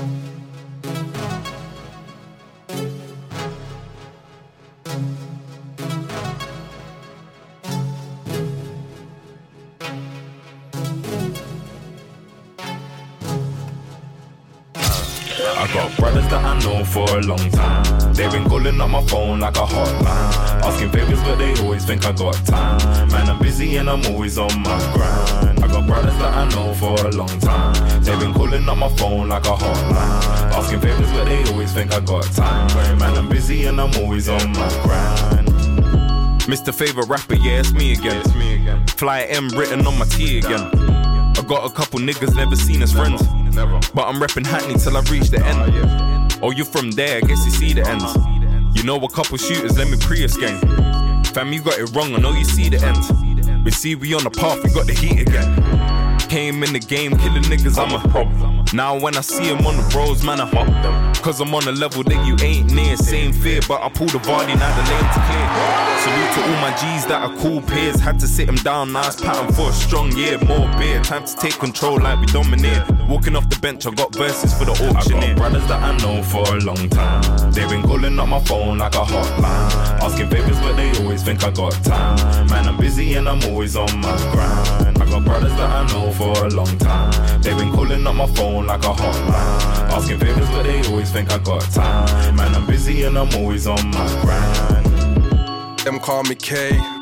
thank you I got brothers that I know for a long time. They've been calling up my phone like a hotline. Asking favors, but they always think I got time. Man, I'm busy and I'm always on my grind. I got brothers that I know for a long time. They've been calling up my phone like a hotline. Asking favors, but they always think I got time. Man, I'm busy and I'm always on my grind. Mr. Favorite rapper, yeah, it's me again. It's me again. Fly M written on my tee again. I got a couple niggas never seen as friends. But I'm repping Hackney till I reach the end. Ah, oh, you're from there, I guess you see the ends. You know a couple shooters, let me Prius gang. Fam, you got it wrong, I know you see the ends. We see we on the path, we got the heat again. Came in the game, killing niggas, I'm a problem. Now when I see them on the roads, man, I fuck them. Cause I'm on a level that you ain't near. Same fear, but I pull the Vardy, now the lane's clear. Salute to all my G's that are cool peers. Had to sit them down, nice pattern for a strong year. More beer, time to take control like we dominate. Walking off the bench, I got verses for the auctioneer. I got brothers that I know for a long time. They've been calling up my phone like a hotline. Asking favors, but they always think I got time. Man, I'm busy and I'm always on my grind. I got brothers that I know for a long time. They've been calling up my phone like a hotline. Asking favors, but they always think I got time. Man, I'm busy and I'm always on my grind. Them call me K.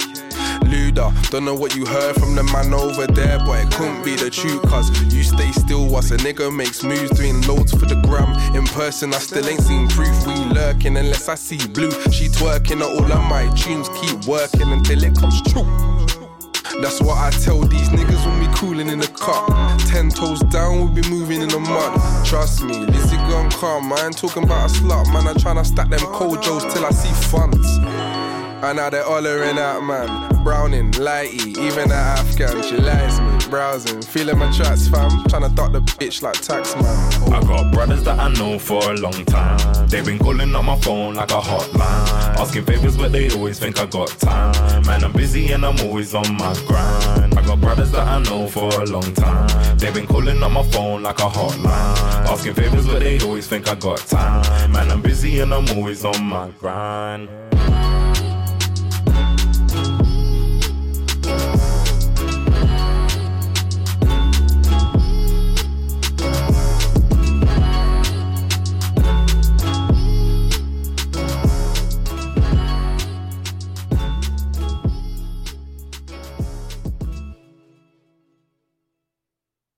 Luda, don't know what you heard from the man over there, but it couldn't be the truth. Cause you stay still whilst a nigga makes moves, doing loads for the gram. In person, I still ain't seen proof. We lurking unless I see blue. She twerking at all of my tunes, keep working until it comes true. That's what I tell these niggas when we coolin' in the cup. Ten toes down, we be moving in the mud. Trust me, Lizzie gone calm. I ain't talking about a slut, man. I'm tryna stack them cold joes till I see funds. And now they're hollering out, man. Browning, lighty, even that Afghan, she likes me. Browsing, feeling my tracks, fam. Tryna duck the bitch like tax man. I got brothers that I know for a long time. They've been calling up my phone like a hotline. Asking favors, but they always think I got time. Man, I'm busy and I'm always on my grind. I got brothers that I know for a long time. They've been calling up my phone like a hotline. Asking favors, but they always think I got time. Man, I'm busy and I'm always on my grind.